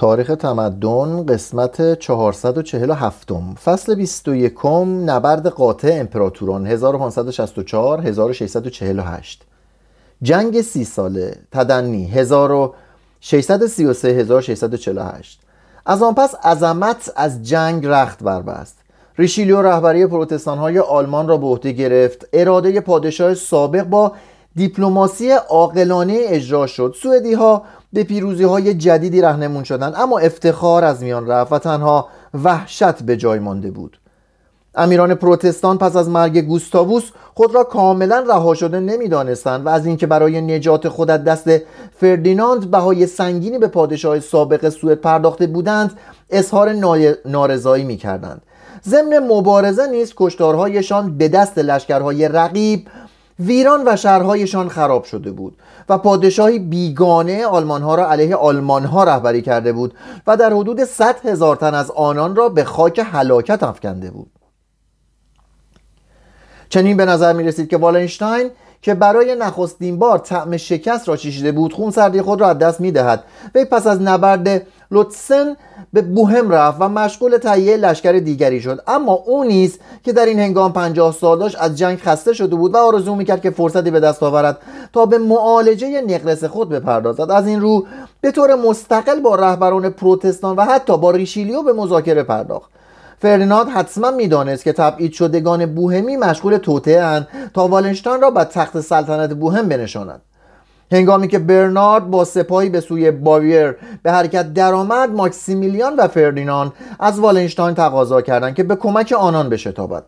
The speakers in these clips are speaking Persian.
تاریخ تمدن قسمت 447 فصل 21 نبرد قاطع امپراتوران 1564 1648 جنگ سی ساله تدنی 1633 1648 از آن پس عظمت از جنگ رخت بربست ریشیلیو رهبری پروتستان های آلمان را به عهده گرفت. اراده پادشاه سابق با دیپلماسی عاقلانه اجرا شد. سوئدی ها به پیروزی های جدیدی رهنمون شدند اما افتخار از میان رفت و تنها وحشت به جای مانده بود. امیران پروتستان پس از مرگ گوستاووس خود را کاملا رها شده نمی‌دانستند و از اینکه برای نجات خود از دست فردیناند بهای سنگینی به پادشاه سابق سوئد پرداخته بودند اظهار نارضایی می‌کردند. ضمن مبارزه نیز کشتارهایشان به دست لشکرهای رقیب ویران و شهرهایشان خراب شده بود و پادشاهی بیگانه آلمانها را علیه آلمانها رهبری کرده بود و در حدود 100 هزار تن از آنان را به خاک هلاکت افکنده بود. چنین به نظر می رسید که والنشتاین که برای نخستین بار طعم شکست را چشیده بود خون سردی خود را از دست می دهد وی پس از نبرد لوتسن به بوهم رفت و مشغول تهیه لشکر دیگری شد. اما او نیز که در این هنگام پنجاه سال داشت از جنگ خسته شده بود و آرزو می‌کرد که فرصتی به دست آورد تا به معالجه نقرس خود بپردازد. از این رو به طور مستقل با رهبران پروتستان و حتی با ریشیلیو به مذاکره پرداخت. فرناند حتما می‌دانست که تبعید شدگان بوهمی مشغول توطعه تا والنشتاین را به تخت سلطنت بوهم بنشاند. هنگامی که برنارد با سپاهی به سوی باویر به حرکت درآمد ماکسیمیلیان و فردیناند از والنشتاین تقاضا کردند که به کمک آنان بشتابد.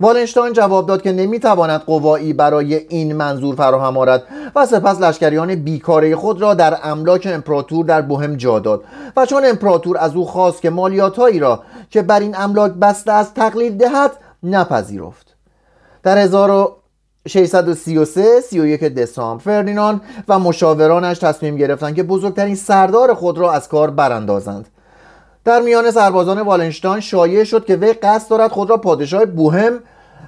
والنشتاین جواب داد که نمی‌تواند قوایی برای این منظور فراهم آورد و سپس لشکریان بیکاره خود را در املاک امپراتور در بوهم جا داد و چون امپراتور از او خواست که مالیاتهایی را که بر این املاک بسته از تقلیل دهد نپذیرفت. در 633 31 دسامبر فردیناند و مشاورانش تصمیم گرفتند که بزرگترین سردار خود را از کار براندازند. در میان سربازان والنشتاین شایع شد که وی قصد دارد خود را پادشاه بوهم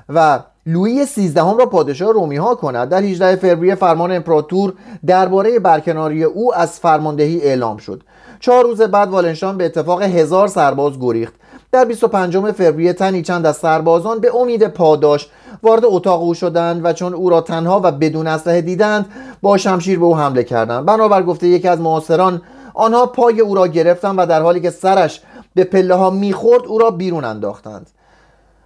و لویی سیزدهم را پادشاه رومی ها کند. در 18 فوریه فرمان امپراتور درباره برکناری او از فرماندهی اعلام شد. چهار روز بعد والنشتاین به اتفاق هزار سرباز گریخت. در 25 فوریه تنی چند از سربازان به امید پاداش وارد اتاق او شدند و چون او را تنها و بدون اسلحه دیدند با شمشیر به او حمله کردند. بنابر گفته یکی از معاصران آنها پای او را گرفتند و در حالی که سرش به پله ها می‌خورد او را بیرون انداختند.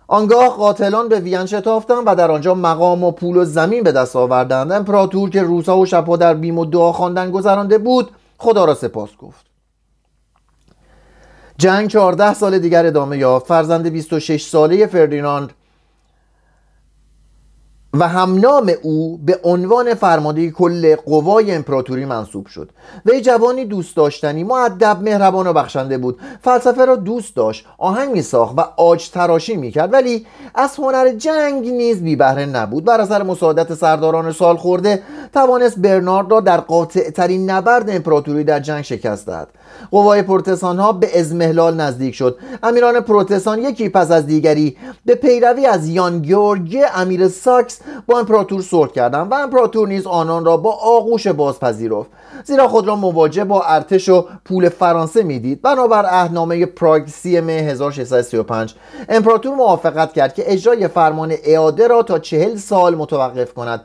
آنگاه قاتلان به وین شتافتند و در آنجا مقام و پول و زمین به دست آوردند. امپراتور که روزها و شبها در بیم و دعا خواندن گذرانده بود خدا را سپاس گفت. جنگ 14 سال دیگر ادامه یافت. فرزند 26 ساله فردیناند و همنام او به عنوان فرمانده کل قوای امپراتوری منصوب شد. وی جوانی دوست داشتنی معدب مهربان و بخشنده بود. فلسفه را دوست داشت آهنگ می ساخت و آج تراشی می کرد ولی از هنر جنگ نیز بی بهره نبود. بر اثر مساعدت سرداران سال خورده توانست برنارد را در قاطع ترین نبرد امپراتوری در جنگ شکست دهد. قوای پروتستان ها به ازمهلال نزدیک شد. امیران پروتستان یکی پس از دیگری به پیروی از یان گیورگ امیر ساکس با امپراتور صلح کردند و امپراتور نیز آنان را با آغوش باز پذیرفت زیرا خود را مواجه با ارتش و پول فرانسه می‌دید. بنابر عهدنامه پراگ سی مه 1635 امپراتور موافقت کرد که اجرای فرمان اعاده را تا چهل سال متوقف کند.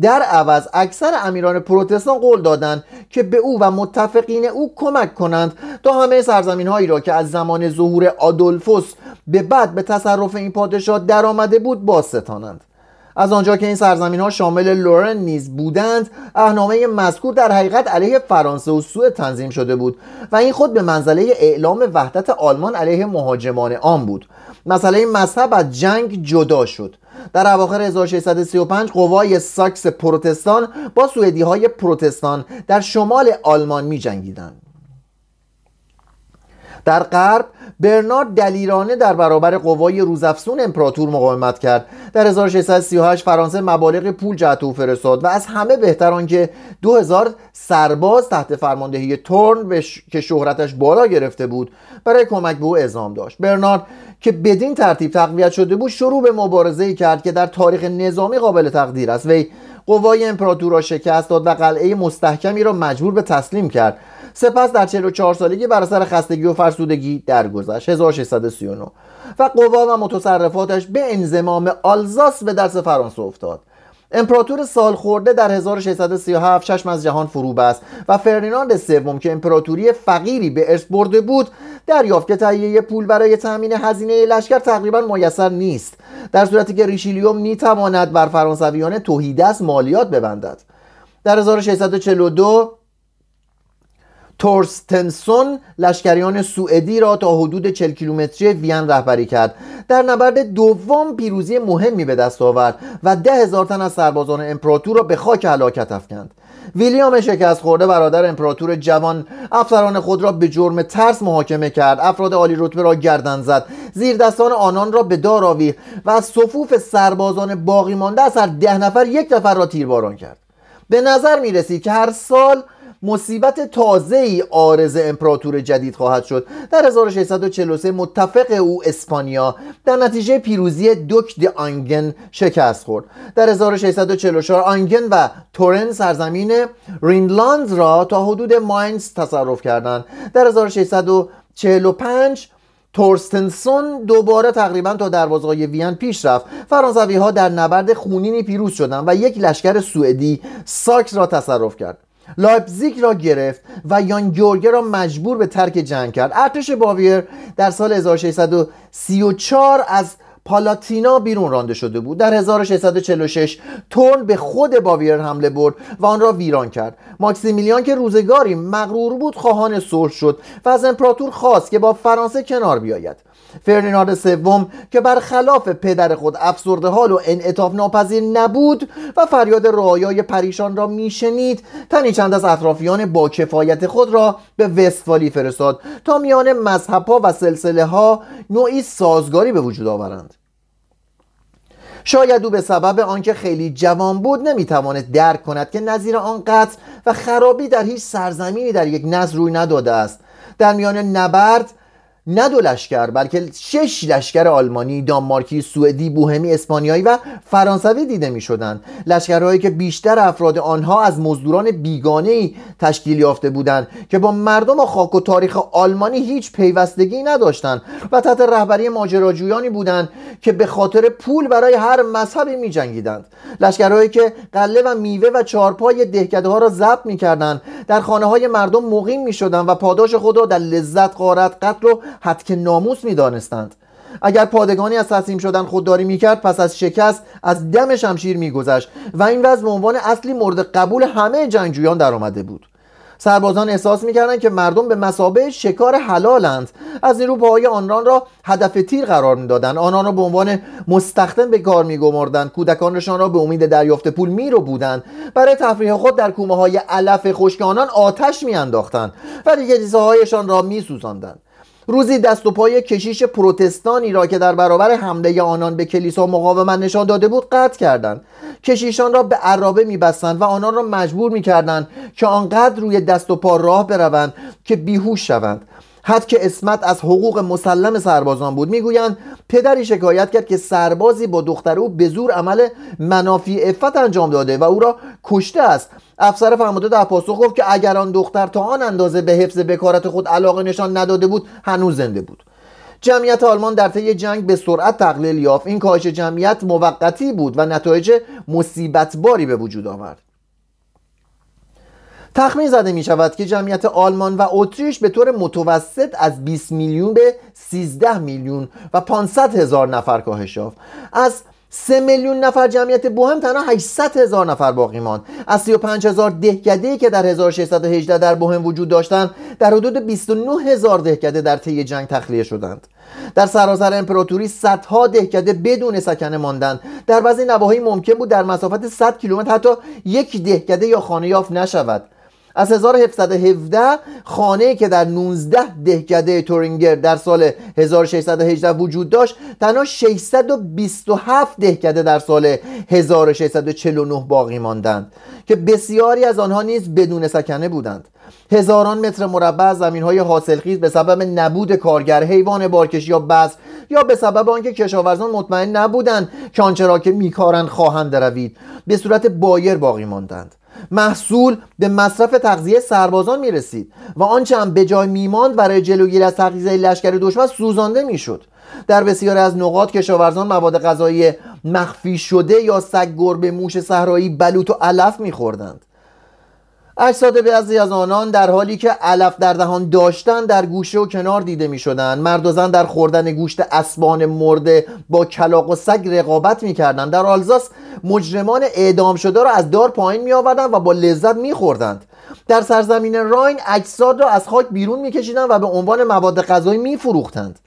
در عوض اکثر امیران پروتستان قول دادند که به او و متفقین او کمک کنند تا همه سرزمین هایی را که از زمان ظهور آدولفوس به بعد به تصرف این پادشاه درآمده بود باستانند. از آنجا که این سرزمین ها شامل لورن نیز بودند اهنامه مذکور در حقیقت علیه فرانسه و سوء تنظیم شده بود و این خود به منزله اعلام وحدت آلمان علیه مهاجمان آن بود. مسئله مذهب از جنگ جدا شد. در اواخر 1635 قوای ساکس پروتستان با سوئدی های پروتستان در شمال آلمان می جنگیدند در غرب برنارد دلیرانه در برابر قوای روزافزون امپراتور مقاومت کرد. در 1638 فرانسه مبالغ پول جهت او فرستاد و از همه بهتر آنکه 2000 سرباز تحت فرماندهی تورن که شهرتش بالا گرفته بود برای کمک به او اعزام داشت. برنارد که بدین ترتیب تقویت شده بود شروع به مبارزه کرد که در تاریخ نظامی قابل تقدیر است. وی قوای امپراتور را شکست داد و قلعه مستحکمی را مجبور به تسلیم کرد. سپس در 44 سالگی بر اثر خستگی و فرسودگی درگذشت. 1639 و قوا و متصرفاتش به انزمام آلزاس به دست فرانسه افتاد. امپراتور سال خورده در 1637 چشم از جهان فرو بست و فرناند سوم که امپراتوری فقیری به ارث برده بود دریافت که تهیه پول برای تامین هزینه لشکر تقریبا میسر نیست. در صورتی که ریشیلیوم می‌تواند بر فرانسویان توهیدست مالیات ببندد. در 1642 تورستنسون لشکریان سوئدی را تا حدود 40 کیلومتری وین رهبری کرد. در نبرد دوم پیروزی مهمی به دست آورد و ده هزار تن از سربازان امپراتور را به خاک هلاکت افکند. ویلیام شکست خورده برادر امپراتور جوان افسران خود را به جرم ترس محاکمه کرد. افراد عالی رتبه را گردن زد. زیر دستان آنان را به دار و از صفوف سربازان باقی مانده از هر ده نفر یک نفر را تیرباران کرد. به نظر می رسید که هر سال مصیبت تازه ای آرز امپراتور جدید خواهد شد. در 1643 متفق او اسپانیا در نتیجه پیروزی دوک دی آنگن شکست خورد. در 1644 آنگن و تورن سرزمین رینلاند را تا حدود ماینز تصرف کردند. در 1645 تورستنسون دوباره تقریبا تا دروازه‌های وین پیش رفت. فرانسوی ها در نبرد خونینی پیروز شدند و یک لشکر سوئدی ساکس را تصرف کرد. لایپزیگ را گرفت و یان گیورگه را مجبور به ترک جنگ کرد. ارتش باویر در سال 1634 از پالاتینا بیرون رانده شده بود. در 1646 تورن به خود باویر حمله برد و آن را ویران کرد. ماکسیمیلیان که روزگاری مغرور بود خواهان صلح شد و از امپراتور خواست که با فرانسه کنار بیاید. فرناند سوم که برخلاف پدر خود افسرده حال و انعطاف ناپذیر نبود و فریاد رایای پریشان را میشنید. تنی چند از اطرافیان با کفایت خود را به وستفالی فرستاد تا میان مذهبها و سلسله ها نوعی سازگاری به وجود آورند. شاید او به سبب آنکه خیلی جوان بود نمی‌تواند درک کند که نظیر آن قتل و خرابی در هیچ سرزمینی در یک نسل روی نداده است. در میان نبرد نه دو لشکر بلکه شش لشکر آلمانی، دانمارکی، سوئدی، بوهمی، اسپانیایی و فرانسوی دیده می شدند لشکرهایی که بیشتر افراد آنها از مزدوران بیگانه تشکیل یافته بودند که با مردم و خاک و تاریخ آلمانی هیچ پیوستگی نداشتند و تحت رهبری ماجراجویانی بودند که به خاطر پول برای هر مذهبی می جنگیدند لشکرهایی که قله و میوه و چارپای دهکده ها را ضبط می کردند در خانه های مردم مقیم می شدند و پاداش خود را در لذت، قارت، قتل و حد که ناموس می‌دانستند. اگر پادگانی از تسلیم شدن خودداری می‌کرد پس از شکست از دم شمشیر میگذشت و این وضع به عنوان اصلی مورد قبول همه جنگجویان در آمده بود. سربازان احساس می‌کردند که مردم به مسابه شکار حلالند. از نیرو پاهای آنان را هدف تیر قرار می‌دادند. آنان را به عنوان مستخدم به کار میگمردند کودکانشان را به امید دریافت پول میرو بودند. برای تفریح خود در کومه های علف خشک آنان آتش میانداختند و دیگه را میسوزاندند. روزی دست و پای کشیش پروتستانی را که در برابر حمله آنان به کلیسا مقاومت نشان داده بود قطع کردند. کشیشان را به عرابه میبستند و آنان را مجبور می‌کردند که آنقدر روی دست و پا راه بروند که بیهوش شوند. حد که اسمت از حقوق مسلم سربازان بود. می‌گویند پدری شکایت کرد که سربازی با دختر او به زور عمل منافی افت انجام داده و او را کشته است. افسر فرمانده در پاسخ گفت که اگر آن دختر تا آن اندازه به حفظ بکارت خود علاقه نشان نداده بود هنوز زنده بود. جمعیت آلمان در طی جنگ به سرعت تقلیل یافت. این کاهش جمعیت موقتی بود و نتایج مصیبتباری به وجود آورد. تخمین زده می شود که جمعیت آلمان و اتریش به طور متوسط از 20 میلیون به 13 میلیون و 500 هزار نفر کاهش یافت. از 3 میلیون نفر جمعیت بوهم تنها 800 هزار نفر باقی ماند. از 35 هزار دهکده که در 1618 در بوهم وجود داشتند در حدود 29 هزار دهکده در طی جنگ تخلیه شدند. در سراسر امپراتوری صدها دهکده بدون سکنه ماندند. در بعضی نواحی ممکن بود در مسافت 100 کیلومتر حتی یک دهکده یا خانه یافت نشود. از 1717 خانه که در 19 دهکده تورینگر در سال 1618 وجود داشت تنها 627 دهکده در سال 1649 باقی ماندند که بسیاری از آنها نیز بدون سکنه بودند. هزاران متر مربع زمین های حاصلخیز به سبب نبود کارگر حیوان بارکشی یا بذر یا به سبب آنکه کشاورزان مطمئن نبودند که آنچه را که میکارند خواهند روید به صورت بایر باقی ماندند. محصول به مصرف تغذیه سربازان می رسید و آنچه هم به جای میماند برای جلوگیری از تغذیه لشکر دشمن سوزانده می‌شد. در بسیاری از نقاط کشاورزان مواد غذایی مخفی شده یا سگ گربه موش صحرایی بلوط و علف میخوردند. اجساد بعضی از آنان در حالی که علف در دهان داشتن در گوشه و کنار دیده می شدن مرد و زن در خوردن گوشت اسبان مرده با کلاق و سگ رقابت می کردن. در آلزاس مجرمان اعدام شده را از دار پایین می آوردن و با لذت می خوردند در سرزمین راین اجساد را از خاک بیرون می کشیدن و به عنوان مواد غذایی می فروختند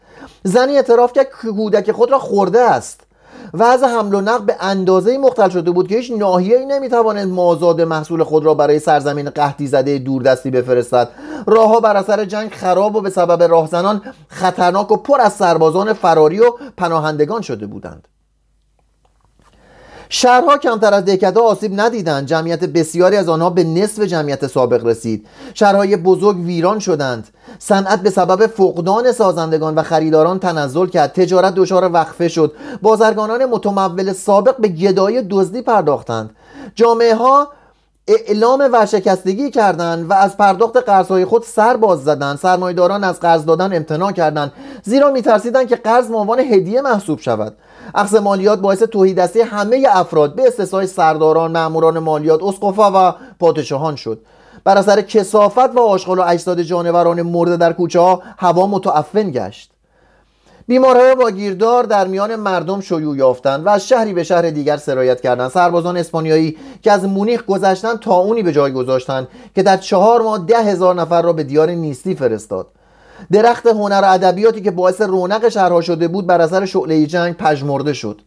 زنی اعتراف کرد که کودک خود را خورده است. وضع حمل و نقل به اندازه مختل شده بود که هیچ ناحیه‌ای نمی‌توانست مازاد محصول خود را برای سرزمین قحطی زده دوردستی بفرستد. راهها بر اثر جنگ خراب و به سبب راهزنان خطرناک و پر از سربازان فراری و پناهندگان شده بودند. شهرها کمتر از دهکده آسیب ندیدند. جمعیت بسیاری از آنها به نصف جمعیت سابق رسید. شهرهای بزرگ ویران شدند. صنعت به سبب فقدان سازندگان و خریداران تنزل کرد. تجارت دچار وقفه شد. بازرگانان متمول سابق به گدای دزدی پرداختند. جامعه ها اعلام ورشکستگی کردند و از پرداخت قرضهای خود سر باز زدند. سرمایداران از قرض دادن امتناع کردند. زیرا میترسیدند که قرض به عنوان هدیه محسوب شود. اخذ مالیات باعث توحیدستی همه افراد. به استثنای سرداران ماموران مالیات اسقفا و پادشاهان شد. بر اثر کسافت و آشغال و اجساد جانوران مرده در کوچه ها هوا متعفن گشت. بیمارهای با گیردار در میان مردم شیوع یافتند و از شهری به شهر دیگر سرایت کردند. سربازان اسپانیایی که از مونیخ گذشتند تا اونی به جای گذاشتند که در چهار ماه ده هزار نفر را به دیار نیستی فرستاد. درخت هنر و ادبیاتی که باعث رونق شهرها شده بود بر اثر شعله جنگ پژمرده شد.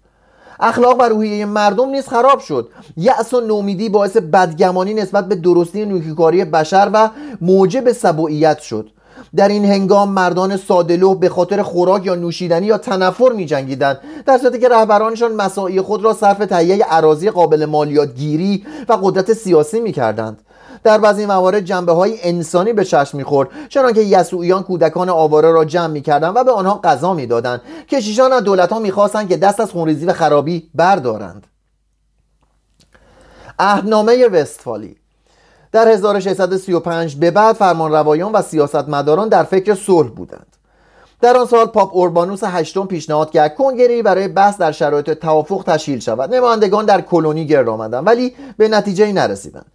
اخلاق و روحیه مردم نیز خراب شد. یأس و نومیدی باعث بدگمانی نسبت به درستی نیکوکاری بشر و موجب سبوعیت شد. در این هنگام مردان سادلو به خاطر خوراک یا نوشیدنی یا تنفر می جنگیدن در صورتی که رهبرانشان مساعی خود را صرف تهیه عراضی قابل مالیات گیری و قدرت سیاسی می کردند در بعضی موارد جنبه های انسانی به چشم می‌خورد چنانکه یسوعیان کودکان آواره را جمع می‌کردند و به آنها غذا می‌دادند. کشیشان از دولت ها می‌خواستند که دست از خونریزی و خرابی بردارند. عهدنامه وستفالی. در 1635 به بعد فرمانروایان و سیاستمداران در فکر صلح بودند. در آن سال پاپ اوربانوس هشتم پیشنهاد کرد کنگری برای بحث در شرایط توافق تشکیل شود. نمایندگان در کلونی گرد آمدند ولی به نتیجه نرسیدند.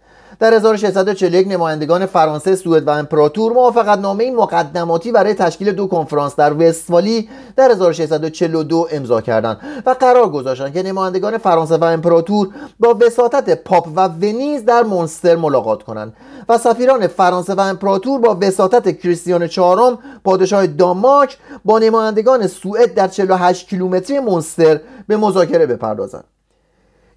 در 1641 نمایندگان فرانسه، سوئد و امپراتور موافقت نامه مقدماتی برای تشکیل دو کنفرانس در وستفالی در 1642 امضا کردند و قرار گذاشتند که نمایندگان فرانسه و امپراتور با وساطت پاپ و ونیز در مونستر ملاقات کنند و سفیران فرانسه و امپراتور با وساطت کریستیان چهارم پادشاه دانمارک با نمایندگان سوئد در 48 کیلومتری مونستر به مذاکره بپردازند.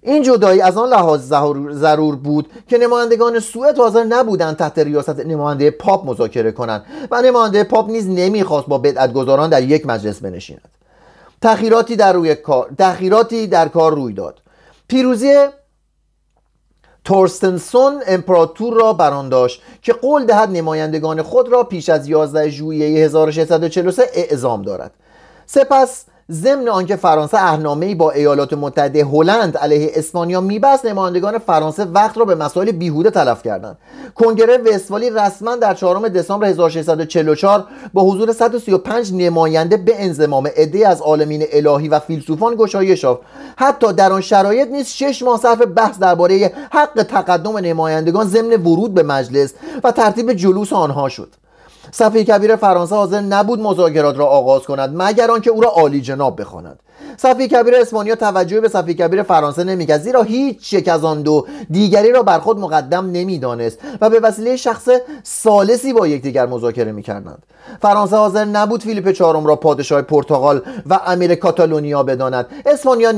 این جدایی از آن لحاظ ضرور بود که نمایندگان سوئد حاضر نبودند تحت ریاست نماینده پاپ مذاکره کنند و نماینده پاپ نیز نمی‌خواست با بدعتگذاران در یک مجلس بنشیند. تخیراتی در روی کار تخیراتی در کار روی داد. پیروزی تورستنسون امپراتور را بران داشت که قول دهد نمایندگان خود را پیش از 11 ژوئیه 1643 اعزام دارد. سپس ضمن آنکه فرانسه ای با ایالات متحده هلند علیه اسپانیا میبست نمایندگان فرانسه وقت را به مسائل بیهوده تلف کردند. کنگره وستفالی رسما در 4 دسامبر 1644 با حضور 135 نماینده به انضمام عده از عالمین الهی و فیلسوفان گشایش یافت. حتی در آن شرایط نیز شش ماه صرف بحث درباره حق تقدم نمایندگان ضمن ورود به مجلس و ترتیب جلوس آنها شد. صفحه کبیر فرانسه حاضر نبود مذاکرات را آغاز کند مگر آنکه او را عالی جناب بخواند. صفحه کبیر اسپانیا توجهی به صفحه کبیر فرانسه نمی‌کرد زیرا هیچ یک از آن دو دیگری را بر خود مقدم نمی‌دانست و به وسیله شخص سالسی با یکدیگر مذاکره می‌کردند. فرانسه حاضر نبود فیلیپ چهارم را پادشاه پرتغال و امیر کاتالونیا بداند. اسپانیا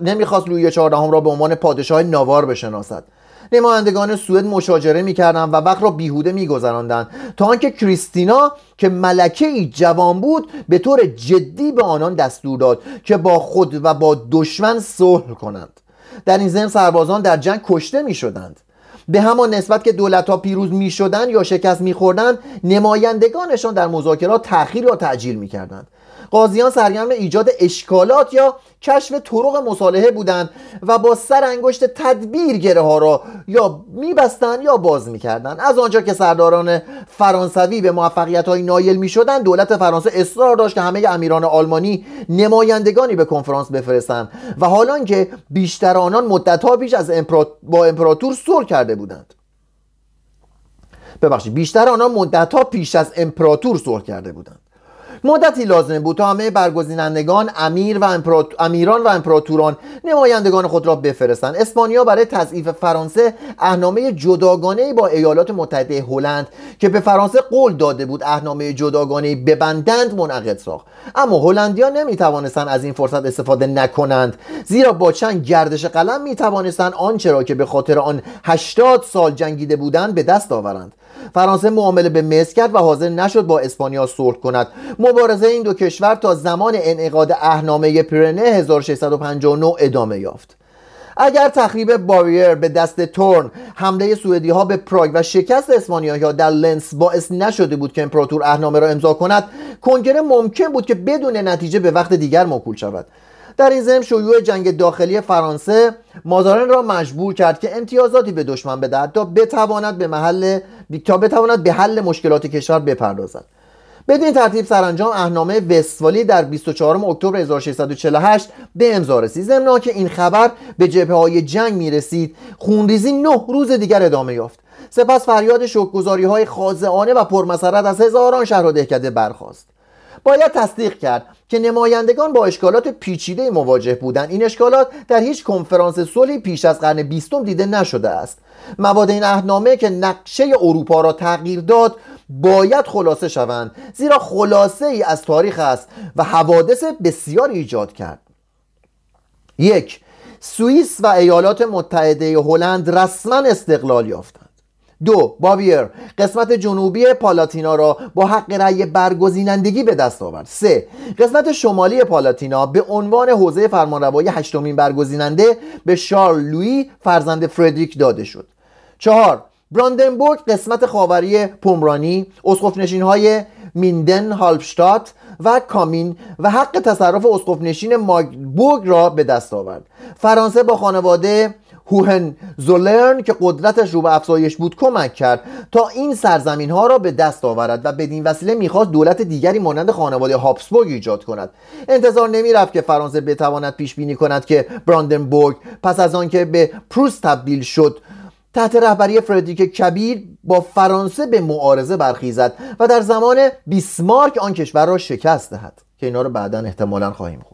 نمی‌خواست لویی چهاردهم را به عنوان پادشاه ناوار بشناسد. نمایندگان سوئد مشاجره می‌کردند و وقت را بیهوده میگذراندند تا آنکه کریستینا که ملکه ای جوان بود به طور جدی به آنان دستور داد که با خود و با دشمن صلح کنند. در این ضمن سربازان در جنگ کشته می شدند به همان نسبت که دولت ها پیروز می شدند یا شکست می خوردند نمایندگانشان در مذاکرات تأخیر یا تعجیل می کردند قاضیان سرگرم ایجاد اشکالات یا کشف طرق مصالحه بودند و با سر انگشت تدبیر گره ها را یا میبستند یا باز می‌کردند. از آنجا که سرداران فرانسوی به موفقیت های نایل می‌شدند دولت فرانسه اصرار داشت که همه امیران آلمانی نمایندگانی به کنفرانس بفرستند و حالا که بیشتر آنان مدتها پیش از با امپراتور صلح کرده بودند. ببخشید بیشتر آنها مدتها پیش از امپراتور صلح کرده بودند. مدتی لازم بود تا همه برگزینندگان امیر و امیران و امپراتوران نمایندگان خود را بفرستند. اسپانیا برای تضعیف فرانسه اهنامه جداگانه با ایالات متحده هلند که به فرانسه قول داده بود اهنامه جداگانه ببندند منعقد ساخت. اما هلندیان نمی توانستند از این فرصت استفاده نکنند. زیرا با چند گردش قلم می توانستند آنچه را که به خاطر آن 80 سال جنگیده بودند به دست آورند. فرانسه معامله به مصر کرد و حاضر نشد با اسپانیا صلح کند. مبارزه این دو کشور تا زمان انعقاد اهنامه پرنه 1659 ادامه یافت. اگر تخریب باریر به دست تورن حمله سوئدی ها به پراگ و شکست اسپانیایی ها در لنس باعث نشده بود که امپراتور اهنامه را امضا کند کنگره ممکن بود که بدون نتیجه به وقت دیگر موکول شود. در این ضمن شیوع جنگ داخلی فرانسه مازارن را مجبور کرد که امتیازاتی به دشمن بدهد تا بتواند به محل تا بتواند به حل مشکلات کشور بپردازد. بدین ترتیب سرانجام اهنامه وستفالی در 24 اکتبر 1648 به امضا رسید. ضمن که این خبر به جبهه های جنگ می رسید خونریزی نه روز دیگر ادامه یافت. سپس فریاد شکرگزاری های خاضعانه و پرمسرت از هزاران شهر و دهکده برخاست. باید تصدیق کرد که نمایندگان با اشکالات پیچیده مواجه بودند. این اشکالات در هیچ کنفرانس صلحی پیش از قرن بیستم دیده نشده است. مواد این عهدنامه که نقشه اروپا را تغییر داد باید خلاصه شوند. زیرا خلاصه ای از تاریخ است و حوادث بسیار ایجاد کرد. یک سوئیس و ایالات متحده هلند رسما استقلال یافتند. دو باویر قسمت جنوبی پالاتینا را با حق رأی برگزینندگی به دست آورد. سه قسمت شمالی پالاتینا به عنوان حوزه فرمانروایی هشتمین برگزیننده به شارل لویی فرزند فردریک داده شد. چهار براندنبورگ قسمت خاوری پومرانی اسقف نشین های میندن هالفشتات و کامین و حق تصرف اسقف نشین ماگبورگ را به دست آورد. فرانسه با خانواده هوهن زولرن که قدرتش رو به افزایش بود کمک کرد تا این سرزمین ها را به دست آورد و بدین وسیله می‌خواست دولت دیگری مانند خانواده هابسبورگ ایجاد کند. انتظار نمی‌رفت که فرانسه بتواند پیش بینی کند که براندنبورگ پس از آنکه به پروس تبدیل شد تحت رهبری فردریک کبیر با فرانسه به معارضه برخیزد و در زمان بیسمارک آن کشور را شکست دهد که اینا رو بعدا احتمالا خواهیم خود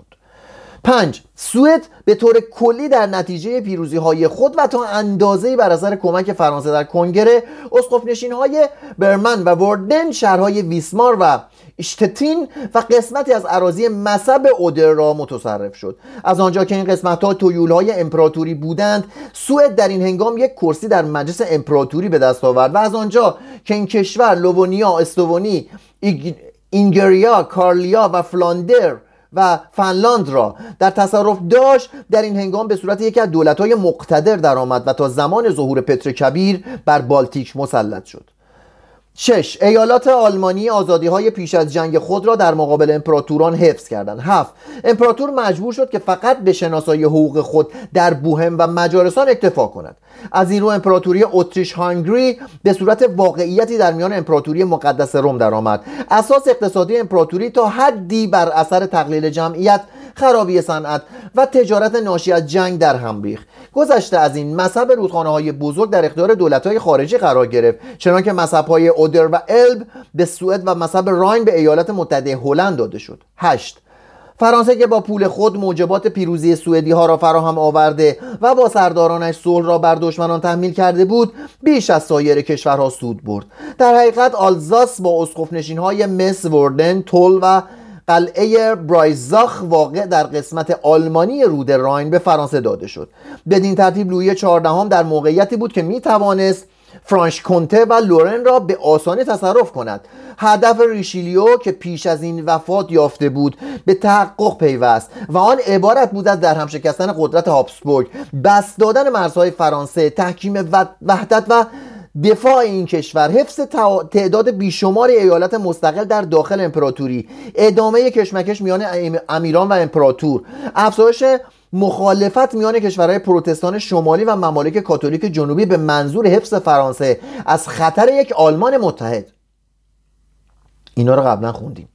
پنج سوئد به طور کلی در نتیجه پیروزی های خود و تا اندازه بر اثر کمک فرانسه در کنگره اسقف نشین های برمن و وردن شهرهای ویسمار و اشتتین و قسمتی از عراضی مصب اودر را متصرف شد. از آنجا که این قسمت ها تویول های امپراتوری بودند سوئد در این هنگام یک کرسی در مجلس امپراتوری به دست آورد و از آنجا که این کشور لوونیا استوونی اینگریا کارلیا و فلاندر و فنلاند را در تصرف داشت. در این هنگام به صورت یکی از دولت‌های مقتدر درآمد و تا زمان ظهور پتر کبیر بر بالتیک مسلط شد. شش. ایالات آلمانی آزادی های پیش از جنگ خود را در مقابل امپراتوران حفظ کردند. هفت. امپراتور مجبور شد که فقط به شناسایی حقوق خود در بوهم و مجارستان اکتفا کند. از این رو امپراتوری اتریش هانگری به صورت واقعیتی در میان امپراتوری مقدس روم درآمد. اساس اقتصادی امپراتوری تا حدی بر اثر تقلیل جمعیت خرابی صنعت و تجارت ناشی از جنگ در هم ریخت. گذشته از این مذهب رودخانه های بزرگ در اختیار دولت های خارجی قرار گرفت چنانکه مذهب های اودر و الب به سوئد و مذهب راین به ایالات متحده هلند داده شد. 8 فرانسه که با پول خود موجبات پیروزی سوئدی ها را فراهم آورده و با سردارانش صلح را بر دشمنان تحمیل کرده بود بیش از سایر کشورها سود برد. در حقیقت آلزاس با اسقف های مس وردن تول و قلعه برایزاخ واقع در قسمت آلمانی رود راین به فرانسه داده شد. بدین ترتیب لویی چهاردهم در موقعیتی بود که می توانست فرانش کنته و لورن را به آسانی تصرف کند. هدف ریشیلیو که پیش از این وفات یافته بود به تحقق پیوست و آن عبارت بود از در هم شکستن قدرت هابسبورگ. بست دادن مرزهای فرانسه تحکیم وحدت و دفاع این کشور. حفظ تعداد بیشمار ایالت مستقل در داخل امپراتوری. ادامه کشمکش میان امیران و امپراتور. افزایش مخالفت میان کشورهای پروتستان شمالی و ممالک کاتولیک جنوبی به منظور حفظ فرانسه از خطر یک آلمان متحد. اینا رو قبلا خوندیم.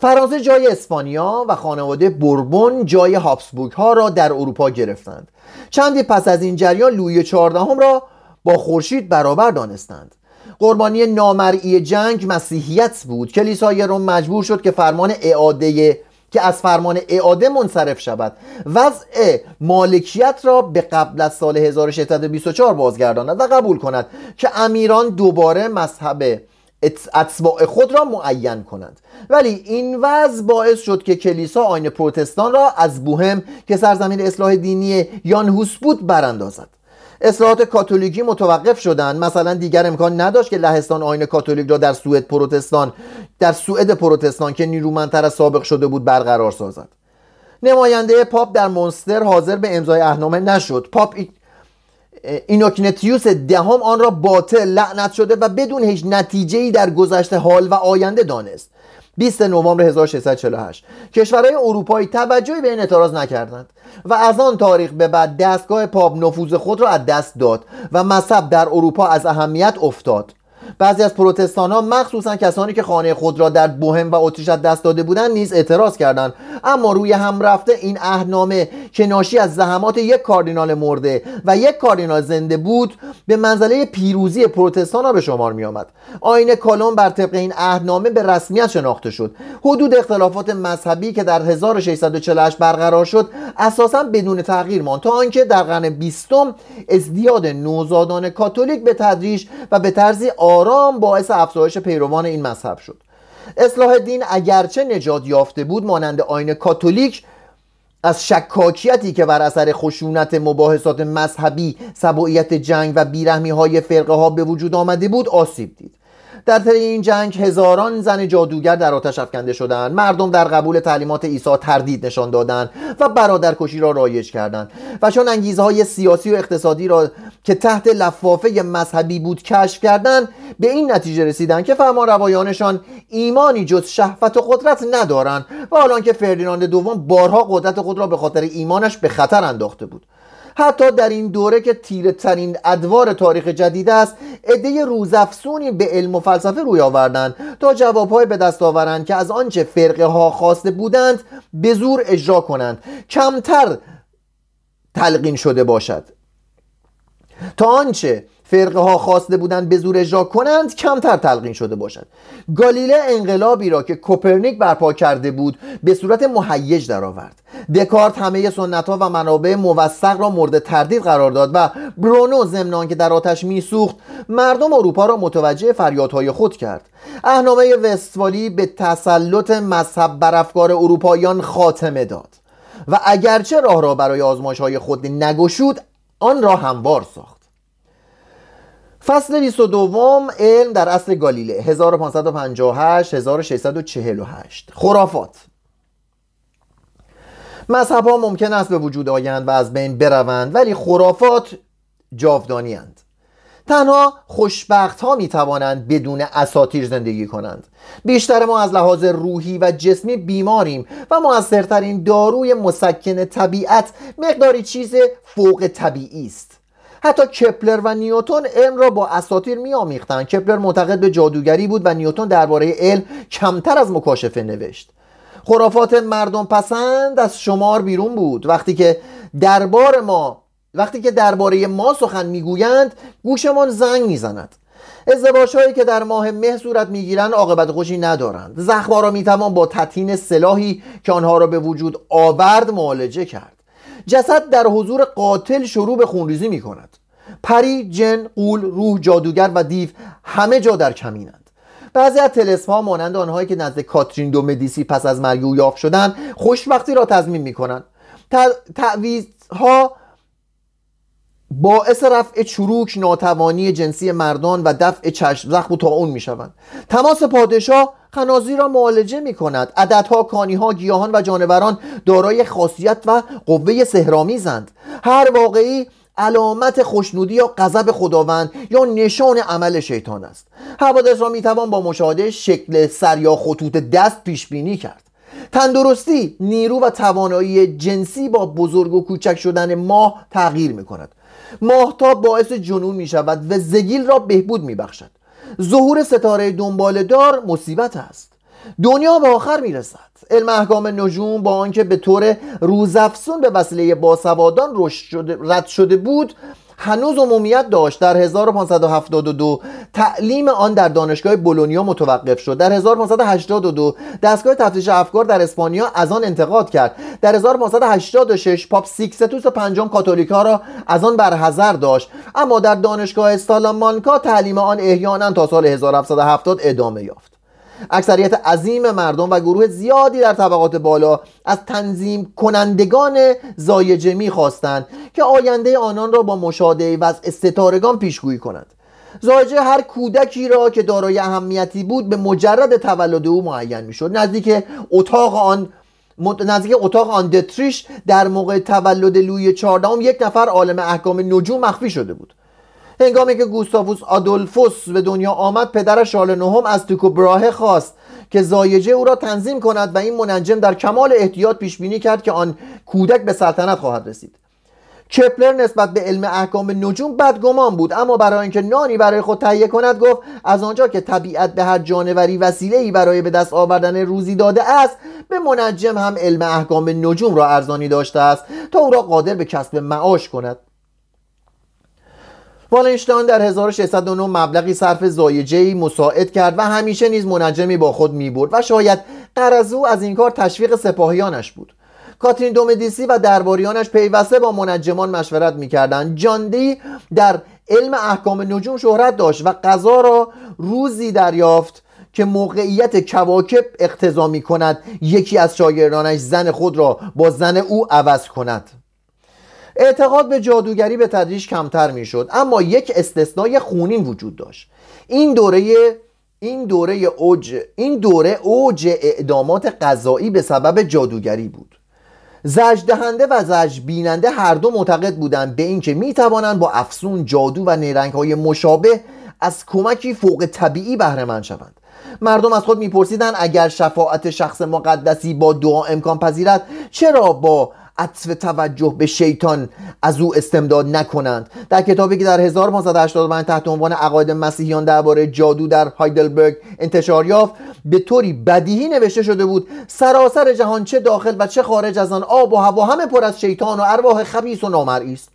فرانسه جای اسپانیا و خانواده بوربون جای هابسبورگ ها را در اروپا گرفتند. چندی پس از این جریان لویی چهاردهم را با خورشید برابر دانستند. قربانی نامرئی جنگ مسیحیت بود. کلیسای روم مجبور شد که فرمان اعاده که از فرمان اعاده منصرف شود. وضع مالکیت را به قبل از سال 1624 بازگرداند و قبول کند که امیران دوباره مذهب اتباع خود را معین کنند. ولی این وضع باعث شد که کلیسا آین پروتستان را از بوهم که سرزمین اصلاح دینی یانهوس بود براندازد. اصلاحات کاتولیکی متوقف شدند مثلا دیگر امکان نداشت که لهستان آین کاتولیک را در سوئد پروتستان در سوئد پروتستان که نیرومندتر از سابق شده بود برقرار سازد. نماینده پاپ در مونستر حاضر به امضای اهنامه نشد. پاپ اینوکنتیوس دهم آن را باطل لعنت شده و بدون هیچ نتیجه در گذشته حال و آینده دانست. 20 نوامبر 1648 کشورهای اروپایی توجهی به این اعتراض نکردند و از آن تاریخ به بعد دستگاه پاپ نفوذ خود را از دست داد و مذهب در اروپا از اهمیت افتاد. بعضی از پروتستان ها مخصوصا کسانی که خانه خود را در بوهم و اتریش دست داده بودند نیز اعتراض کردند. اما روی هم رفته این عهدنامه که ناشی از زحمات یک کاردینال مرده و یک کاردینال زنده بود به منزله پیروزی پروتستان ها به شمار می آمد آین کالون بر طبق این عهدنامه به رسمیت شناخته شد. حدود اختلافات مذهبی که در 1648 برقرار شد اساسا بدون تغییر ماند. تا آنکه در قرن بیستم ازدیاد نوزادان کاتولیک به تدریج و به طرزی آرام باعث افزایش پیروان این مذهب شد. اصلاح دین اگرچه نجات یافته بود مانند آین کاتولیک از شکاکیتی که بر اثر خشونت مباحثات مذهبی سبوعیت جنگ و بیرحمی های فرقه ها به وجود آمده بود آسیب دید. در طی این جنگ هزاران زن جادوگر در آتش افکنده شدند. مردم در قبول تعلیمات عیسی تردید نشان دادند و برادرکشی را رایج کردند. و چون انگیزه های سیاسی و اقتصادی را که تحت لفافه مذهبی بود کشف کردند به این نتیجه رسیدند که فرمان روایانشان ایمانی جز شهوت و قدرت ندارند و حالان که فردیناند دوم بارها قدرت خود را به خاطر ایمانش به خطر انداخته بود. حتی در این دوره که تیره ترین ادوار تاریخ جدید است عده روزافزونی به علم و فلسفه روی آوردند تا جوابهای به دست آورند که از آنچه فرقه ها خواسته بودند به زور اجرا کنند. کمتر تلقین شده باشد. تا آنچه فرقه ها خواسته بودند به زور اجرا کنند کمتر تلقین شده باشد گالیله انقلابی را که کوپرنیک برپا کرده بود به صورت مهیج درآورد. دکارت همه سنت ها و منابع موثق را مورد تردید قرار داد و برونو ضمن که در آتش میسوخت مردم اروپا را متوجه فریادهای خود کرد. اهنامه وستفالی به تسلط مذهب بر افکار اروپاییان خاتمه داد. و اگرچه راه را برای آزمایش های خود نگشود آن را هموار ساخت. فصل 22 علم در اصل گالیله. 1558 1648 خرافات. مذهب ها ممکن است به وجود آیند و از بین بروند ولی خرافات جاودانی هند. تنها خوشبخت ها می توانند بدون اساتیر زندگی کنند. بیشتر ما از لحاظ روحی و جسمی بیماریم و موثرترین داروی مسکن طبیعت مقداری چیز فوق طبیعی است. حتی کپلر و نیوتون علم را با اساتیر میآمیختند. کپلر معتقد به جادوگری بود و نیوتون درباره علم کمتر از مکاشفه نوشت. خرافات مردم پسند از شمار بیرون بود. وقتی که دربار ما وقتی که درباره ما سخن می‌گویند گوشمان زنگ می‌زند. ازدواج هایی که در ماه مه صورت می‌گیرند عاقبت خوشی ندارند. زخمها را می‌توان با تطهین سلاحی که آنها را به وجود آورد معالجه کرد. جسد در حضور قاتل شروع به خونریزی می کند پری، جن، قول، روح، جادوگر و دیو همه جا در کمینند. بعضی از تلسم ها مانند آنهایی که نزد کاترین دو مدیسی پس از مرگ او یافت شدند خوشبختی را تضمین می کنند باعث رفع چروک ناتوانی جنسی مردان و دفع چشم زخم و اون می شوند تماس پادشاه خنازی را معالجه می کند عددها، کانیها، گیاهان و جانوران دارای خاصیت و قوه سهرامیزند هر واقعی علامت خوشنودی یا غضب خداوند یا نشان عمل شیطان است. حوادث را می‌توان با مشاهده شکل سر یا خطوط دست پیش بینی کرد. تندرستی نیرو و توانایی جنسی با بزرگ و کوچک شدن ماه تغییر می کند ماهتاب باعث جنون می شود و زگیل را بهبود می بخشد ظهور ستاره دنبال دار مصیبت است. دنیا به آخر می رسد علم احکام نجوم با آنکه به طور روزافزون به وسیله باسوادان رد شده بود هنوز عمومیت داشت. در 1572 تعلیم آن در دانشگاه بولونیا متوقف شد. در 1582 دستگاه تفتیش افکار در اسپانیا از آن انتقاد کرد. در 1586 پاپ سیکستوس پنجم کاتولیک ها را از آن برحذر داشت. اما در دانشگاه استالامانکا تعلیم آن احیانا تا سال 1770 ادامه یافت. اکثریت عظیم مردم و گروه زیادی در طبقات بالا از تنظیم کنندگان زایجه می‌خواستند که آینده آنان را با مشاهده وضع ستارگان پیشگویی کنند. زایجه هر کودکی را که دارای اهمیتی بود به مجرد تولد او معین می‌شد. نزدیک اتاق آن نزدیک اتاق آن دتریش در موقع تولد لوی چهاردهم یک نفر عالم احکام نجوم مخفی شده بود. هنگامی که گوستاووس آدولفوس به دنیا آمد پدر شارل نهم از توکو براهه خواست که زایجه او را تنظیم کند و این منجم در کمال احتیاط پیش بینی کرد که آن کودک به سلطنت خواهد رسید. کپلر نسبت به علم احکام نجوم بدگمان بود اما برای اینکه نانی برای خود تهیه کند گفت از آنجا که طبیعت به هر جانوری وسیله ای برای به دست آوردن روزی داده است به منجم هم علم احکام نجوم را ارزانی داشته است تا او را قادر به کسب معاش کند. والنشتاین در 1609 مبلغی صرف زایجهی مساعد کرد و همیشه نیز منجمی با خود می‌برد و شاید قرض او از این کار تشویق سپاهیانش بود. کاترین دومدیسی و درباریانش پیوسته با منجمان مشورت می‌کردند. جاندی در علم احکام نجوم شهرت داشت و قضا را روزی دریافت که موقعیت کواکب اقتضا می کند یکی از شاگردانش زن خود را با زن او عوض کند. اعتقاد به جادوگری به تدریج کمتر می‌شد اما یک استثنای خونین وجود داشت. این دوره این دوره اوج این دوره اوج اعدامات قضایی به سبب جادوگری بود. زج دهنده و زج بیننده هر دو معتقد بودند به اینکه می توانند با افسون جادو و نیرنگ های مشابه از کمکی فوق طبیعی بهره مند شوند. مردم از خود میپرسیدند اگر شفاعت شخص مقدسی با دعا امکان پذیرد چرا با عطف توجه به شیطان از او استمداد نکنند. در کتابی که در 1585 تحت عنوان عقاید مسیحیان درباره جادو در هایدلبرگ انتشار یافت به طوری بدیهی نوشته شده بود سراسر جهان چه داخل و چه خارج از آن آب و هوا همه پر از شیطان و ارواح خبیث و نامرئی است.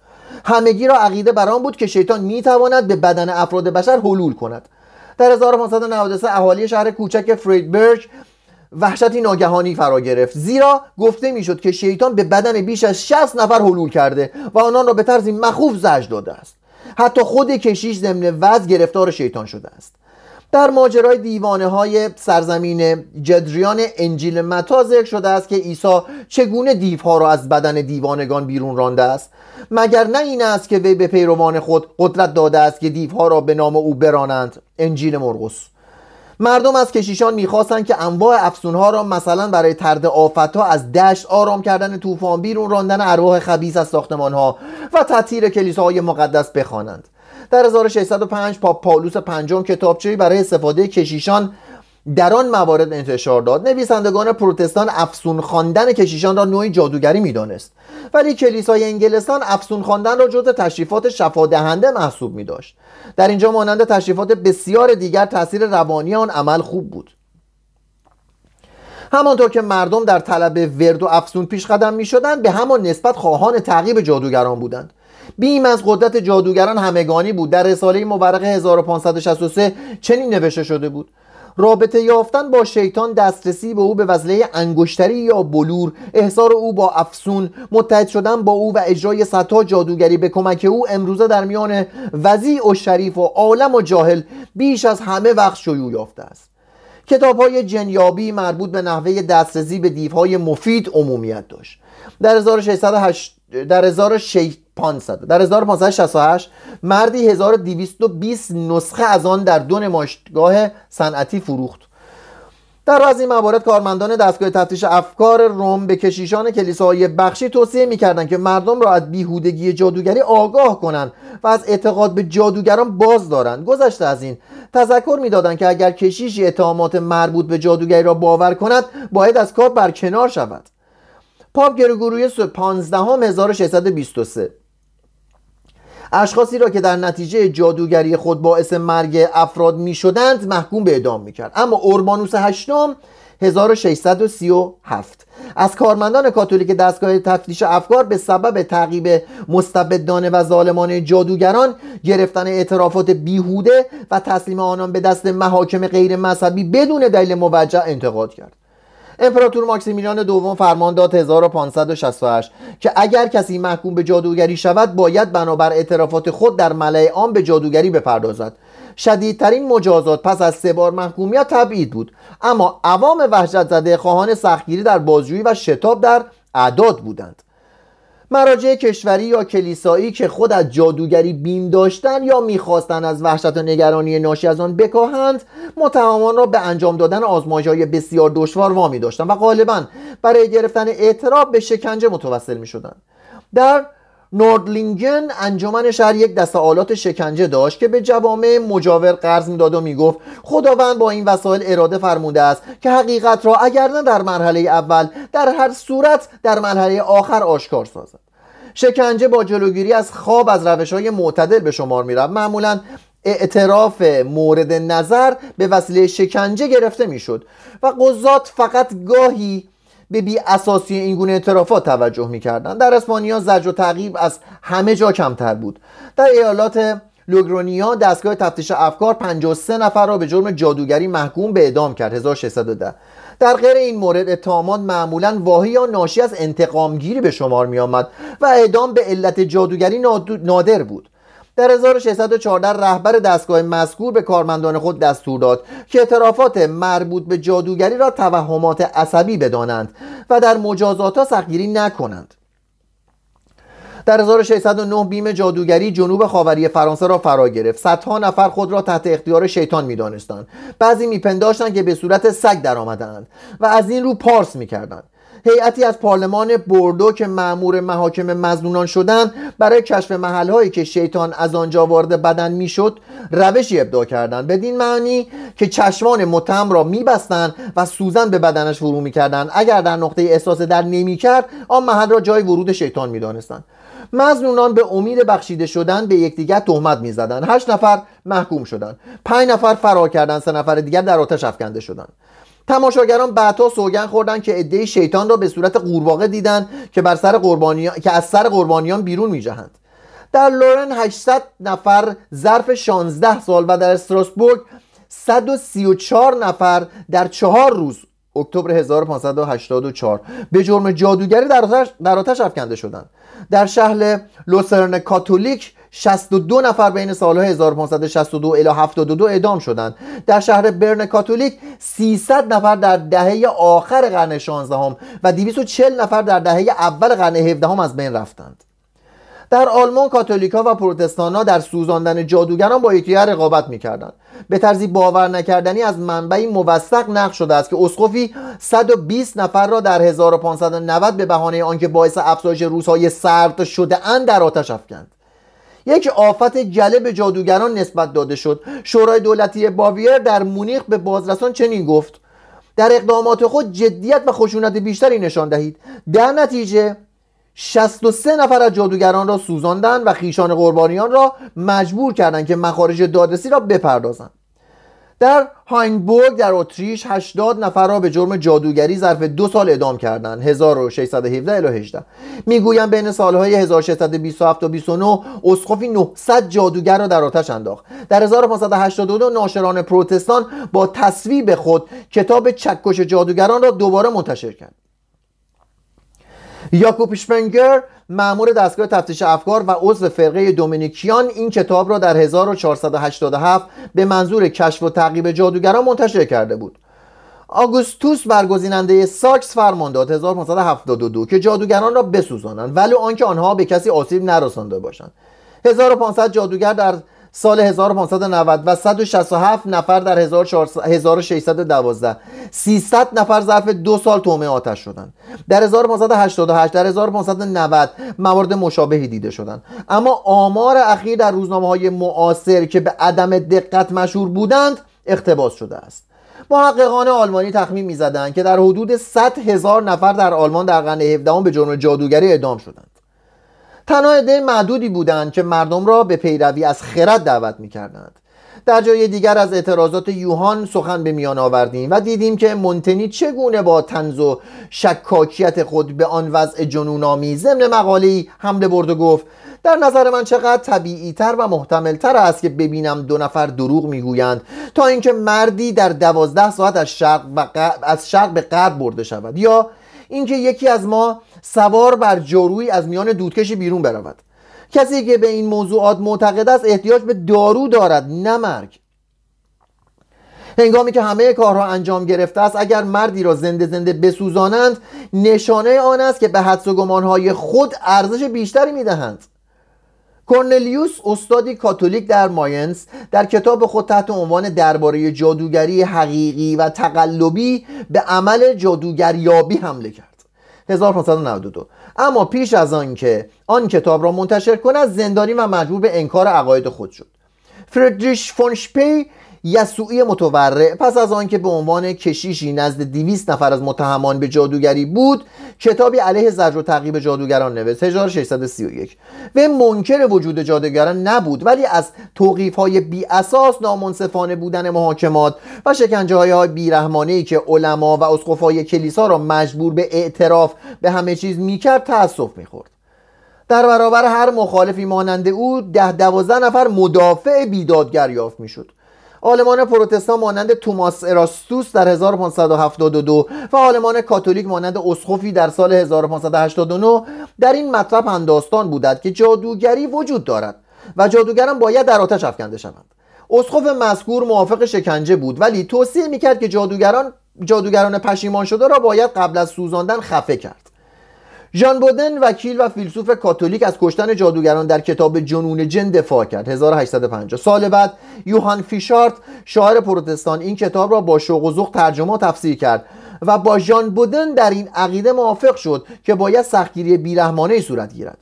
همگی را عقیده بر بود که شیطان می‌تواند به بدن افراد بشر حلول کند. در 1593 اهالی شهر کوچک فریدبرگ وحشتی ناگهانی فرا گرفت. زیرا گفته می‌شد که شیطان به بدن بیش از 60 نفر حلول کرده و آنان را به طرزی مخوف زج داده است. حتی خود کشیش ضمن وضع گرفتار شیطان شده است. در ماجرای دیوانه های سرزمین جدریان انجیل متا ذکر شده است که عیسی چگونه دیوها را از بدن دیوانگان بیرون رانده است. مگر نه این است که وی به پیروان خود قدرت داده است که دیوها را به نام او برانند. انجیل مرقس. مردم از کشیشان می‌خواستند که انواع افسونها را مثلا برای ترد آفتها از دشت آرام کردن طوفان بیرون راندن ارواح خبیث از ساختمانها و تطهیر کلیساهای مقدس بخوانند. در 1605 پاپ پاولوس پنجم کتابچه‌ای برای استفاده کشیشان در آن موارد انتشار داد. نویسندگان پروتستان افسون خواندن کشیشان را نوعی جادوگری می‌دانست. ولی کلیسای انگلستان افسون خواندن را جزء تشریفات شفادهنده محسوب می داشت در اینجا مانند تشریفات بسیار دیگر تاثیر روانی آن عمل خوب بود. همانطور که مردم در طلب ورد و افسون پیش قدم می شدند به همان نسبت خواهان تعقیب جادوگران بودند. بیم از قدرت جادوگران همگانی بود. در رساله مورخ 1563 چنین نوشته شده بود. رابطه یافتن با شیطان دسترسی به او به وسیله انگشتری یا بلور. احصار او با افسون. متحد شدن با او و اجرای صدها جادوگری به کمک او امروزه در میان وضیع و شریف و عالم و جاهل بیش از همه وقت شیوع یافته است. کتاب های جنیابی مربوط به نحوه دسترسی به دیوهای مفید عمومیت داشت. در 1608 در 1500 در 1568 مردی 1220 نسخه از آن در دو نمایشگاه صنعتی فروخت. در از این موارد کارمندان دستگاه تفتیش افکار روم به کشیشان کلیساهای بخشی توصیه می‌کردند که مردم را از بیهودگی جادوگری آگاه کنند و از اعتقاد به جادوگران باز دارند. گذشته از این تذکر می‌دادند که اگر کشیشی اتهامات مربوط به جادوگری را باور کند باید از کار برکنار شود. پاپ گرگوریوس 15 1623 اشخاصی را که در نتیجه جادوگری خود باعث مرگ افراد می شدند محکوم به اعدام می کرد اما اوربانوس هشتم 1637 از کارمندان کاتولیک دستگاه تفتیش افکار به سبب تعقیب مستبدانه و ظالمانه جادوگران گرفتن اعترافات بیهوده و تسلیم آنان به دست محاکم غیر مذهبی بدون دلیل موجه انتقاد کرد. امپراتور ماکسیمیلیان دوم فرمان داد 1568 که اگر کسی محکوم به جادوگری شود باید بنابر اعترافات خود در ملع عام به جادوگری بپردازد. شدیدترین مجازات پس از سه بار محکومیت تبعید بود. اما عوام وحشت زده خواهان سختگیری در بازجویی و شتاب در اعداد بودند. مراجع کشوری یا کلیسایی که خود از جادوگری بیم داشتن یا می‌خواستند از وحشت و نگرانی ناشی از آن بکاهند متهمان را به انجام دادن آزمایش های بسیار دشوار وامی داشتند و غالبا برای گرفتن اعتراف به شکنجه متوسل می شدند در نوردلینگن انجمن شهر یک دست آلات شکنجه داشت که به جوامع مجاور قرض می‌داد و می‌گفت خداوند با این وسایل اراده فرموده است که حقیقت را اگر نه در مرحله اول در هر صورت در مرحله آخر آشکار سازد. شکنجه با جلوگیری از خواب از روش های معتدل به شمار می معمولا اعتراف مورد نظر به وسیله شکنجه گرفته می‌شد و قضات فقط گاهی به بی اساسی این گونه اعترافات توجه می‌کردند در اسپانیا زجر و تعقیب از همه جا کمتر بود. در ایالات لوگرونیا دستگاه تفتیش افکار 53 نفر را به جرم جادوگری محکوم به اعدام کرد. 1610 در غیر این مورد اتهامات معمولا واهی یا ناشی از انتقامگیری به شمار می آمد و اعدام به علت جادوگری نادر بود. در 1614 رهبر دستگاه مذکور به کارمندان خود دستور داد که اعترافات مربوط به جادوگری را توهمات عصبی بدانند و در مجازات ها سختگیری نکنند. در 1609 بیم جادوگری جنوب خاوری فرانسه را فرا گرفت. صدها نفر خود را تحت اختیار شیطان می‌دانستند. بعضی میپنداشتند که به صورت سگ درآمدند و از این رو پارس می‌کردند. هیئتی از پارلمان بردو که معمور محاکم مزنونان شدند برای کشف محلهایی که شیطان از آنجا وارد بدن می‌شد روشی ابداع کردند. بدین معنی که چشمان متهم را میبستند و سوزن به بدنش فرو می‌کردند اگر در نقطه احساس در نمی‌کرد آن محل را جای ورود شیطان می‌دانستند. مزنونان به امید بخشیده شدن به یکدیگر تهمت می‌زدند. هشت نفر محکوم شدند. پنج نفر فرار کردند. سه نفر دیگر در آتش افکنده شدند. تماشاگران بعدها سوگن خوردن که عده شیطان را به صورت قورباغه دیدند که بر سر قربانیان که از سر قربانیان بیرون میجهند. در لورن 800 نفر ظرف 16 سال و در استراسبورگ 134 نفر در چهار روز اکتبر 1584 به جرم جادوگری در آتش, در آتش افکنده شدند. در شهر لوسرن کاتولیک 62 نفر بین سالهای 1562 الی 72 اعدام شدند. در شهر برن کاتولیک 300 نفر در دهه آخر قرن 16 هم و 240 نفر در دهه اول قرن 17 هم از بین رفتند. در آلمان کاتولیکا و پروتستانا در سوزاندن جادوگران با یکدیگر رقابت می‌کردند. به طرزی باور نکردنی از منبعی موثق نقل شده است که اسقفی 120 نفر را در 1590 به بهانه آنکه باعث افزایش روزهای سرد شده اند در آتش افکند. یک آفت جلب جادوگران نسبت داده شد. شورای دولتی باویر در مونیخ به بازرسان چنین گفت در اقدامات خود جدیت و خشونت بیشتری نشان دهید. در نتیجه 63 نفر از جادوگران را سوزاندند و خیشان قربانیان را مجبور کردند که مخارج دادرسی را بپردازند. در هاینبورگ در اتریش 80 نفر را به جرم جادوگری ظرف دو سال اعدام کردند. 1617 الی 18 می‌گویم بین سالهای 1627 و 29 اسقفی 900 جادوگر را در آتش انداخت. در 1582 ناشران پروتستان با تصویب خود کتاب چکش جادوگران را دوباره منتشر کرد. یاکوب شپنگر معمور دستگاه تفتیش افکار و عضو فرقه دومینیکیان این کتاب را در 1487 به منظور کشف و تعقیب جادوگران منتشر کرده بود. آگوستوس برگزیننده ساکس فرمان داد 1572 که جادوگران را بسوزانند ولی آنکه آنها به کسی آسیب نرسانده باشند. 1500 جادوگر در سال 1590 و 167 نفر در 1612 300 نفر ظرف دو سال تومه آتش شدند در 1588 در 1590 موارد مشابهی دیده شدند اما آمار اخیر در روزنامه های معاصر که به عدم دقت مشهور بودند اقتباس شده است. محققان آلمانی تخمین می‌زدند که در حدود 100 هزار نفر در آلمان در قرن 17 به جرم جادوگری اعدام شدند. تنها عده معدودی بودند که مردم را به پیروی از خرد دعوت می‌کردند. در جای دیگر از اعتراضات یوهان سخن به میان آوردیم و دیدیم که مونتنی چگونه با تنز و شکاکیت خود به آن وضع جنونامی ضمن مقاله‌ای حمله برد و گفت در نظر من چقدر طبیعی تر و محتمل تر است که ببینم دو نفر دروغ می‌گویند تا اینکه مردی در دوازده ساعت از شرق, از شرق به غرب برده شود یا اینکه یکی از ما سوار بر جارویی از میان دودکشی بیرون برود. کسی که به این موضوعات معتقد است احتیاج به دارو دارد نه مرگ. هنگامی که همه کارها انجام گرفته است اگر مردی را زنده زنده بسوزانند نشانه آن است که به حدس و گمانهای خود ارزش بیشتری می‌دهند. کورنلیوس استادی کاتولیک در ماینس در کتاب خود تحت عنوان درباره جادوگری حقیقی و تقلبی به عمل جادوگریابی حمله کرد. 1592 اما پیش از آن که آن کتاب را منتشر کند زندانی و مجبور به انکار عقاید خود شد. فردریش فون شپه یسوعی متورع پس از آنکه به عنوان کشیشی نزد دویست نفر از متهمان به جادوگری بود کتابی علیه زجر و تعقیب جادوگران نوشت. 1631 و منکر وجود جادوگران نبود ولی از توقیف های بی اساس نامنصفانه بودن محاکمات و شکنجه های بیرحمانه که علما و اسقفای کلیسا را مجبور به اعتراف به همه چیز می‌کرد تأسف می‌خورد. در برابر هر مخالفی مانند او ده دوازده نفر مدافع بیدادگر یافت می‌شد. آلمان پروتستان مانند توماس اراستوس در 1572 و آلمان کاتولیک مانند اسخوفی در سال 1589 در این مطلب انداستان بودند که جادوگری وجود دارد و جادوگران باید در آتش افکنده شوند. اسخوف مذکور موافق شکنجه بود ولی توصیه می‌کرد که جادوگران جادوگران پشیمان شده را باید قبل از سوزاندن خفه کرد. ژان بودن وکیل و فیلسوف کاتولیک از کشتن جادوگران در کتاب جنون جن دفاع کرد. 1850 سال بعد یوهان فیشارت شاعر پروتستان این کتاب را با شوق و ذوق ترجمه و تفسیر کرد و با ژان بودن در این عقیده موافق شد که باید سختگیری بیرحمانه صورت گیرد.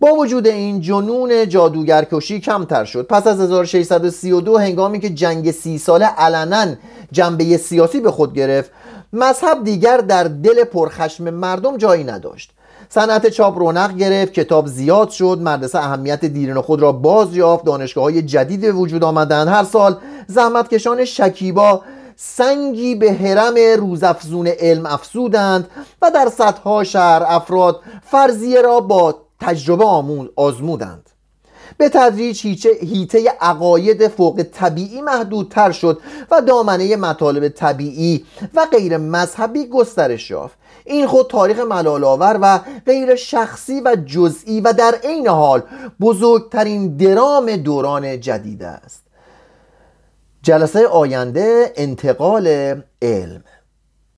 با وجود این جنون جادوگرکشی کمتر شد. پس از 1632 هنگامی که جنگ سی ساله علنا جنبه سیاسی به خود گرفت مذهب دیگر در دل پرخشم مردم جایی نداشت. صنعت چاپ رونق گرفت کتاب زیاد شد مدرسه اهمیت دیرین خود را باز یافت دانشگاه های جدید وجود آمدند. هر سال زحمتکشان شکیبا سنگی به حرم روزافزون علم افسودند و در صدها شهر افراد فرضیه را با تجربه آزمودند. به تدریج هیته عقاید فوق طبیعی محدودتر شد و دامنه مطالب طبیعی و غیر مذهبی گسترش یافت. این خود تاریخ ملالآور و غیر شخصی و جزئی و در عین حال بزرگترین درام دوران جدید است. جلسه آینده انتقال علم.